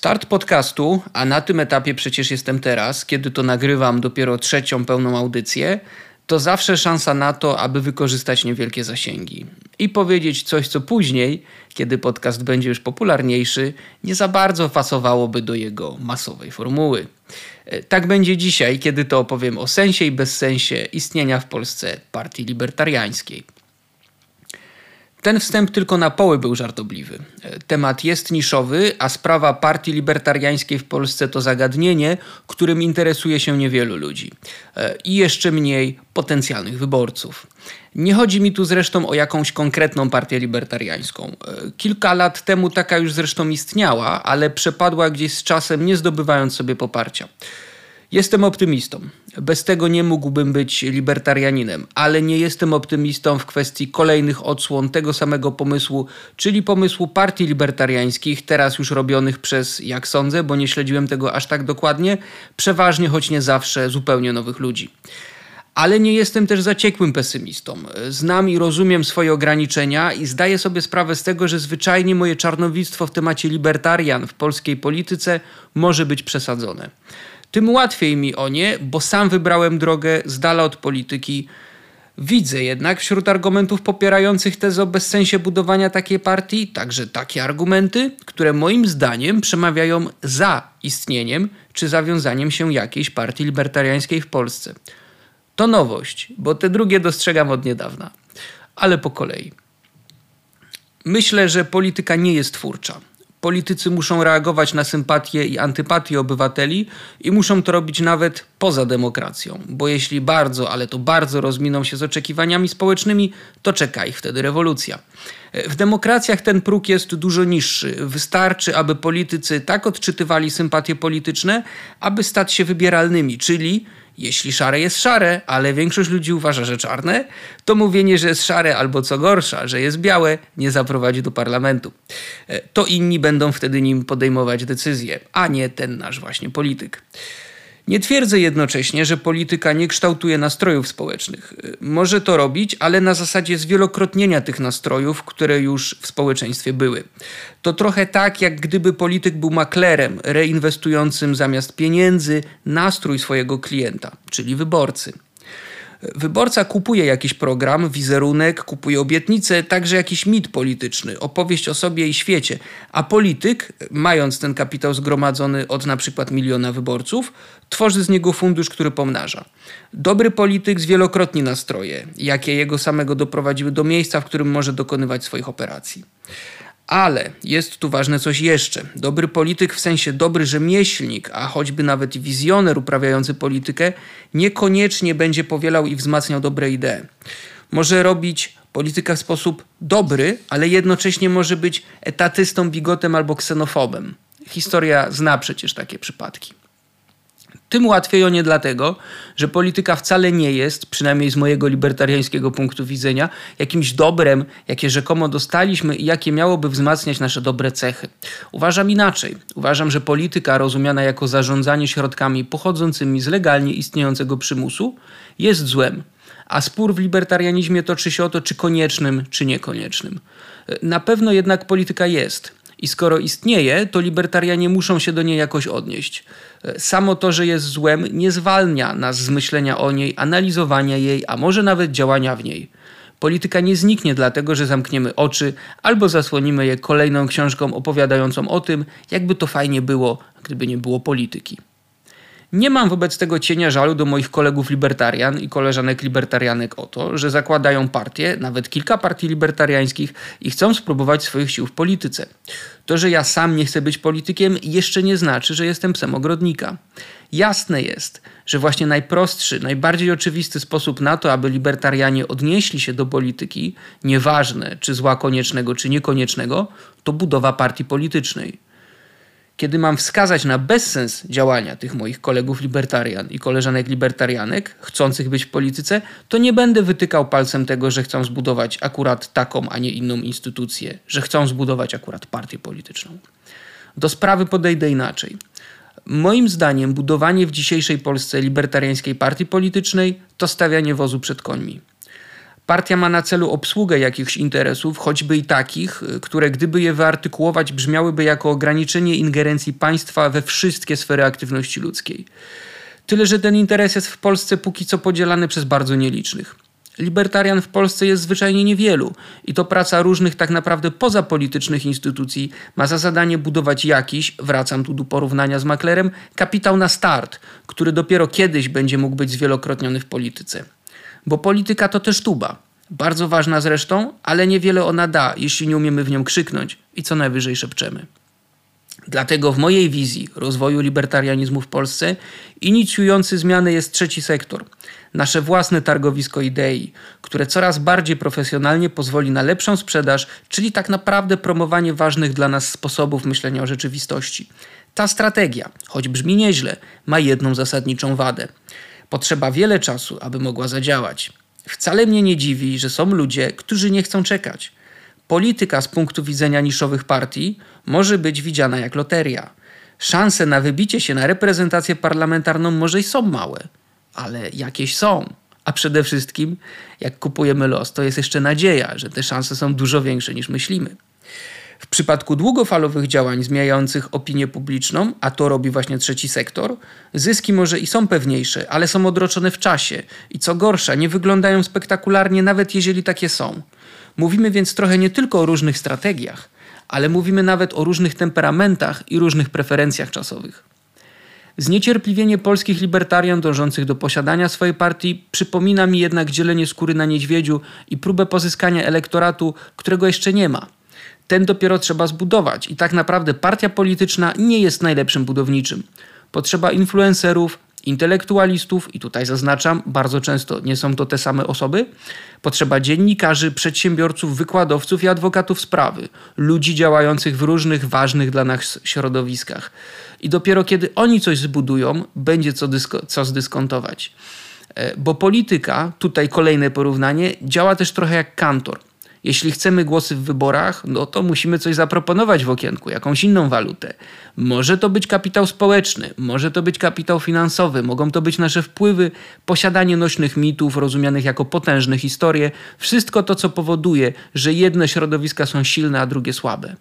Start podcastu, a na tym etapie przecież jestem teraz, kiedy to nagrywam dopiero trzecią pełną audycję, to zawsze szansa na to, aby wykorzystać niewielkie zasięgi i powiedzieć coś, co później, kiedy podcast będzie już popularniejszy, nie za bardzo pasowałoby do jego masowej formuły. E, tak będzie dzisiaj, kiedy to opowiem o sensie i bezsensie istnienia w Polsce partii libertariańskiej. Ten wstęp tylko na poły był żartobliwy. Temat jest niszowy, a sprawa partii libertariańskiej w Polsce to zagadnienie, którym interesuje się niewielu ludzi e, i jeszcze mniej potencjalnych wyborców. Nie chodzi mi tu zresztą o jakąś konkretną partię libertariańską. E, kilka lat temu taka już zresztą istniała, ale przepadła gdzieś z czasem, nie zdobywając sobie poparcia. Jestem optymistą. Bez tego nie mógłbym być libertarianinem, ale nie jestem optymistą w kwestii kolejnych odsłon tego samego pomysłu, czyli pomysłu partii libertariańskich, teraz już robionych przez, jak sądzę, bo nie śledziłem tego aż tak dokładnie, przeważnie, choć nie zawsze, zupełnie nowych ludzi. Ale nie jestem też zaciekłym pesymistą. Znam i rozumiem swoje ograniczenia i zdaję sobie sprawę z tego, że zwyczajnie moje czarnowictwo w temacie libertarian w polskiej polityce może być przesadzone tym łatwiej mi o nie, bo sam wybrałem drogę z dala od polityki. Widzę jednak wśród argumentów popierających tezę o bezsensie budowania takiej partii także takie argumenty, które moim zdaniem przemawiają za istnieniem czy zawiązaniem się jakiejś partii libertariańskiej w Polsce. To nowość, bo te drugie dostrzegam od niedawna, ale po kolei. Myślę, że polityka nie jest twórcza. Politycy muszą reagować na sympatie i antypatie obywateli i muszą to robić nawet poza demokracją, bo jeśli bardzo, ale to bardzo rozminą się z oczekiwaniami społecznymi, to czeka ich wtedy rewolucja. W demokracjach ten próg jest dużo niższy. Wystarczy, aby politycy tak odczytywali sympatie polityczne, aby stać się wybieralnymi, czyli jeśli szare jest szare, ale większość ludzi uważa, że czarne, to mówienie, że jest szare albo co gorsza, że jest białe, nie zaprowadzi do parlamentu. E, to inni będą wtedy nim podejmować decyzje, a nie ten nasz właśnie polityk. Nie twierdzę jednocześnie, że polityka nie kształtuje nastrojów społecznych. Może to robić, ale na zasadzie zwielokrotnienia tych nastrojów, które już w społeczeństwie były. To trochę tak, jak gdyby polityk był maklerem reinwestującym zamiast pieniędzy nastrój swojego klienta, czyli wyborcy. Wyborca kupuje jakiś program, wizerunek, kupuje obietnicę, także jakiś mit polityczny, opowieść o sobie i świecie. A polityk, mając ten kapitał zgromadzony od na przykład miliona wyborców, tworzy z niego fundusz, który pomnaża. Dobry polityk zwielokrotni nastroje, jakie jego samego doprowadziły do miejsca, w którym może dokonywać swoich operacji. Ale jest tu ważne coś jeszcze. Dobry polityk, w sensie dobry rzemieślnik, a choćby nawet wizjoner uprawiający politykę, niekoniecznie będzie powielał i wzmacniał dobre idee. Może robić politykę w sposób dobry, ale jednocześnie może być etatystą, bigotem albo ksenofobem. Historia zna przecież takie przypadki. Tym łatwiej o nie dlatego, że polityka wcale nie jest, przynajmniej z mojego libertariańskiego punktu widzenia, jakimś dobrem, jakie rzekomo dostaliśmy i jakie miałoby wzmacniać nasze dobre cechy. Uważam inaczej. Uważam, że polityka rozumiana jako zarządzanie środkami pochodzącymi z legalnie istniejącego przymusu jest złem. A spór w libertarianizmie toczy się o to, czy koniecznym, czy niekoniecznym. Na pewno jednak polityka jest i skoro istnieje, to libertarianie muszą się do niej jakoś odnieść. Samo to, że jest złem, nie zwalnia nas z myślenia o niej, analizowania jej, a może nawet działania w niej. Polityka nie zniknie dlatego, że zamkniemy oczy albo zasłonimy je kolejną książką opowiadającą o tym, jakby to fajnie było, gdyby nie było polityki. Nie mam wobec tego cienia żalu do moich kolegów libertarian i koleżanek libertarianek o to, że zakładają partie, nawet kilka partii libertariańskich i chcą spróbować swoich sił w polityce. To, że ja sam nie chcę być politykiem, jeszcze nie znaczy, że jestem psem ogrodnika. Jasne jest, że właśnie najprostszy, najbardziej oczywisty sposób na to, aby libertarianie odnieśli się do polityki, nieważne czy zła koniecznego, czy niekoniecznego, to budowa partii politycznej kiedy mam wskazać na bezsens działania tych moich kolegów libertarian i koleżanek libertarianek, chcących być w polityce, to nie będę wytykał palcem tego, że chcą zbudować akurat taką, a nie inną instytucję, że chcą zbudować akurat partię polityczną. Do sprawy podejdę inaczej. Moim zdaniem budowanie w dzisiejszej Polsce libertariańskiej partii politycznej to stawianie wozu przed końmi. Partia ma na celu obsługę jakichś interesów, choćby i takich, które gdyby je wyartykułować, brzmiałyby jako ograniczenie ingerencji państwa we wszystkie sfery aktywności ludzkiej. Tyle, że ten interes jest w Polsce póki co podzielany przez bardzo nielicznych. Libertarian w Polsce jest zwyczajnie niewielu i to praca różnych tak naprawdę pozapolitycznych instytucji ma za zadanie budować jakiś, wracam tu do porównania z maklerem, kapitał na start, który dopiero kiedyś będzie mógł być zwielokrotniony w polityce. Bo polityka to też tuba. Bardzo ważna zresztą, ale niewiele ona da, jeśli nie umiemy w nią krzyknąć i co najwyżej szepczemy. Dlatego w mojej wizji rozwoju libertarianizmu w Polsce inicjujący zmiany jest trzeci sektor. Nasze własne targowisko idei, które coraz bardziej profesjonalnie pozwoli na lepszą sprzedaż, czyli tak naprawdę promowanie ważnych dla nas sposobów myślenia o rzeczywistości. Ta strategia, choć brzmi nieźle, ma jedną zasadniczą wadę. Potrzeba wiele czasu, aby mogła zadziałać. Wcale mnie nie dziwi, że są ludzie, którzy nie chcą czekać. Polityka z punktu widzenia niszowych partii może być widziana jak loteria. Szanse na wybicie się na reprezentację parlamentarną może i są małe, ale jakieś są. A przede wszystkim, jak kupujemy los, to jest jeszcze nadzieja, że te szanse są dużo większe niż myślimy. W przypadku długofalowych działań zmieniających opinię publiczną, a to robi właśnie trzeci sektor, zyski może i są pewniejsze, ale są odroczone w czasie i co gorsza, nie wyglądają spektakularnie, nawet jeżeli takie są. Mówimy więc trochę nie tylko o różnych strategiach, ale mówimy nawet o różnych temperamentach i różnych preferencjach czasowych. Zniecierpliwienie polskich libertarian dążących do posiadania swojej partii przypomina mi jednak dzielenie skóry na niedźwiedziu i próbę pozyskania elektoratu, którego jeszcze nie ma. Ten dopiero trzeba zbudować i tak naprawdę partia polityczna nie jest najlepszym budowniczym. Potrzeba influencerów, intelektualistów, i tutaj zaznaczam, bardzo często nie są to te same osoby, potrzeba dziennikarzy, przedsiębiorców, wykładowców i adwokatów sprawy, ludzi działających w różnych ważnych dla nas środowiskach. I dopiero kiedy oni coś zbudują, będzie co, dysko, co zdyskontować. E, bo polityka, tutaj kolejne porównanie, działa też trochę jak kantor. Jeśli chcemy głosy w wyborach, no to musimy coś zaproponować w okienku, jakąś inną walutę. Może to być kapitał społeczny, może to być kapitał finansowy, mogą to być nasze wpływy, posiadanie nośnych mitów rozumianych jako potężne historie, wszystko to, co powoduje, że jedne środowiska są silne, a drugie słabe.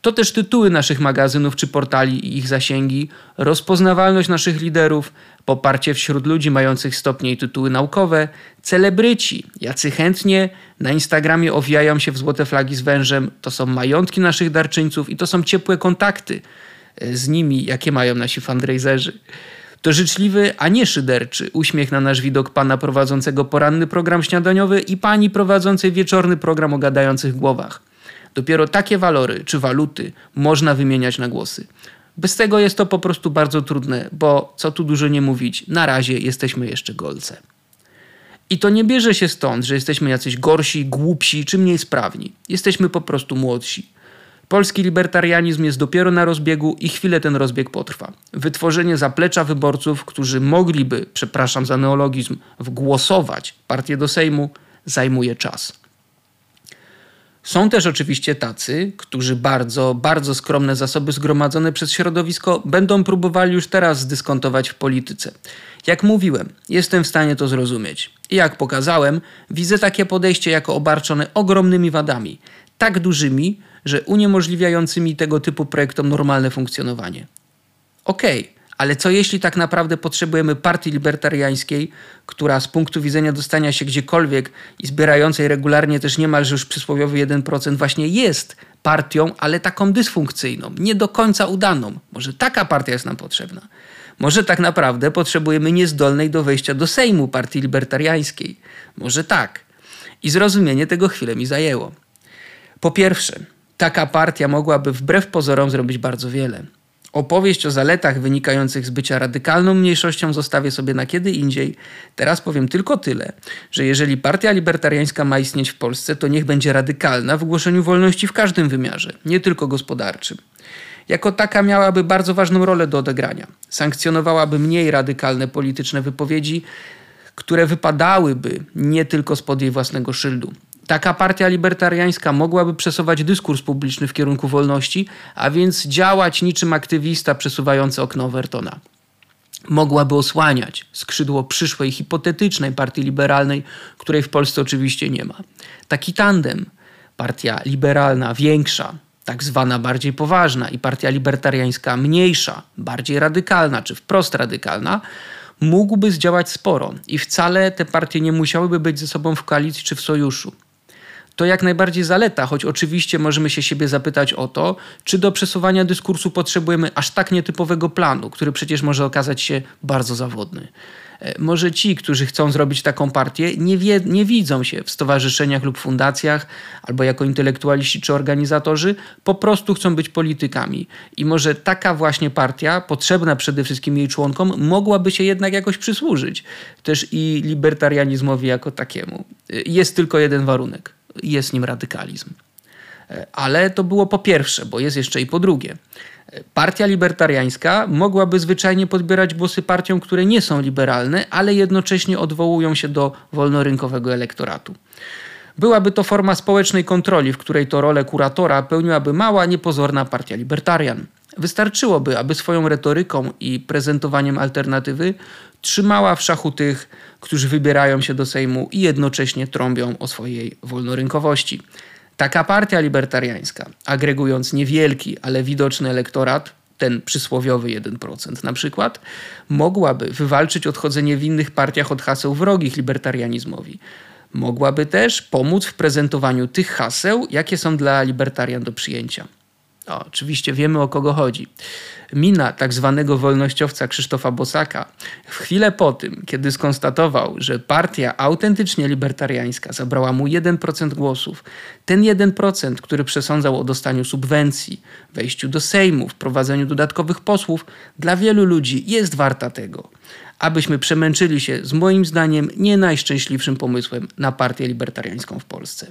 To też tytuły naszych magazynów czy portali i ich zasięgi, rozpoznawalność naszych liderów, poparcie wśród ludzi mających stopnie i tytuły naukowe, celebryci, jacy chętnie na Instagramie owijają się w złote flagi z wężem, to są majątki naszych darczyńców i to są ciepłe kontakty e, z nimi, jakie mają nasi fundraiserzy. To życzliwy, a nie szyderczy uśmiech na nasz widok pana prowadzącego poranny program śniadaniowy i pani prowadzącej wieczorny program o gadających głowach. Dopiero takie walory czy waluty można wymieniać na głosy. Bez tego jest to po prostu bardzo trudne, bo co tu dużo nie mówić, na razie jesteśmy jeszcze golce. I to nie bierze się stąd, że jesteśmy jacyś gorsi, głupsi czy mniej sprawni. Jesteśmy po prostu młodsi. Polski libertarianizm jest dopiero na rozbiegu i chwilę ten rozbieg potrwa. Wytworzenie zaplecza wyborców, którzy mogliby, przepraszam za neologizm, wgłosować partię do Sejmu, zajmuje czas. Są też oczywiście tacy, którzy bardzo, bardzo skromne zasoby zgromadzone przez środowisko będą próbowali już teraz zdyskontować w polityce. Jak mówiłem, jestem w stanie to zrozumieć. I jak pokazałem, widzę takie podejście jako obarczone ogromnymi wadami, tak dużymi, że uniemożliwiającymi tego typu projektom normalne funkcjonowanie. Okej, okay ale co jeśli tak naprawdę potrzebujemy partii libertariańskiej, która z punktu widzenia dostania się gdziekolwiek i zbierającej regularnie też niemalże już przysłowiowy 1% właśnie jest partią, ale taką dysfunkcyjną, nie do końca udaną. Może taka partia jest nam potrzebna. Może tak naprawdę potrzebujemy niezdolnej do wejścia do Sejmu partii libertariańskiej. Może tak. I zrozumienie tego chwilę mi zajęło. Po pierwsze, taka partia mogłaby wbrew pozorom zrobić bardzo wiele. Opowieść o zaletach wynikających z bycia radykalną mniejszością zostawię sobie na kiedy indziej. Teraz powiem tylko tyle, że jeżeli partia libertariańska ma istnieć w Polsce, to niech będzie radykalna w głoszeniu wolności w każdym wymiarze, nie tylko gospodarczym. Jako taka miałaby bardzo ważną rolę do odegrania. Sankcjonowałaby mniej radykalne polityczne wypowiedzi, które wypadałyby nie tylko spod jej własnego szyldu. Taka partia libertariańska mogłaby przesuwać dyskurs publiczny w kierunku wolności, a więc działać niczym aktywista przesuwający okno Overtona. mogłaby osłaniać skrzydło przyszłej hipotetycznej partii liberalnej, której w Polsce oczywiście nie ma. Taki tandem, partia liberalna większa, tak zwana bardziej poważna i partia libertariańska mniejsza, bardziej radykalna czy wprost radykalna, mógłby zdziałać sporo i wcale te partie nie musiałyby być ze sobą w koalicji czy w sojuszu to jak najbardziej zaleta, choć oczywiście możemy się siebie zapytać o to, czy do przesuwania dyskursu potrzebujemy aż tak nietypowego planu, który przecież może okazać się bardzo zawodny. E, może ci, którzy chcą zrobić taką partię, nie, wie, nie widzą się w stowarzyszeniach lub fundacjach, albo jako intelektualiści czy organizatorzy, po prostu chcą być politykami. I może taka właśnie partia, potrzebna przede wszystkim jej członkom, mogłaby się jednak jakoś przysłużyć. Też i libertarianizmowi jako takiemu. E, jest tylko jeden warunek jest nim radykalizm. E, ale to było po pierwsze, bo jest jeszcze i po drugie. E, partia libertariańska mogłaby zwyczajnie podbierać głosy partiom, które nie są liberalne, ale jednocześnie odwołują się do wolnorynkowego elektoratu. Byłaby to forma społecznej kontroli, w której to rolę kuratora pełniłaby mała, niepozorna partia libertarian. Wystarczyłoby, aby swoją retoryką i prezentowaniem alternatywy trzymała w szachu tych, którzy wybierają się do Sejmu i jednocześnie trąbią o swojej wolnorynkowości. Taka partia libertariańska, agregując niewielki, ale widoczny elektorat, ten przysłowiowy 1% na przykład, mogłaby wywalczyć odchodzenie w innych partiach od haseł wrogich libertarianizmowi. Mogłaby też pomóc w prezentowaniu tych haseł, jakie są dla libertarian do przyjęcia. O, oczywiście wiemy o kogo chodzi. Mina tak zwanego wolnościowca Krzysztofa Bosaka w chwilę po tym, kiedy skonstatował, że partia autentycznie libertariańska zabrała mu 1% głosów, ten 1%, który przesądzał o dostaniu subwencji, wejściu do Sejmu, wprowadzeniu dodatkowych posłów, dla wielu ludzi jest warta tego, abyśmy przemęczyli się z moim zdaniem nie najszczęśliwszym pomysłem na partię libertariańską w Polsce.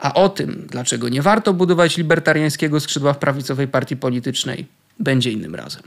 A o tym, dlaczego nie warto budować libertariańskiego skrzydła w prawicowej partii politycznej, będzie innym razem.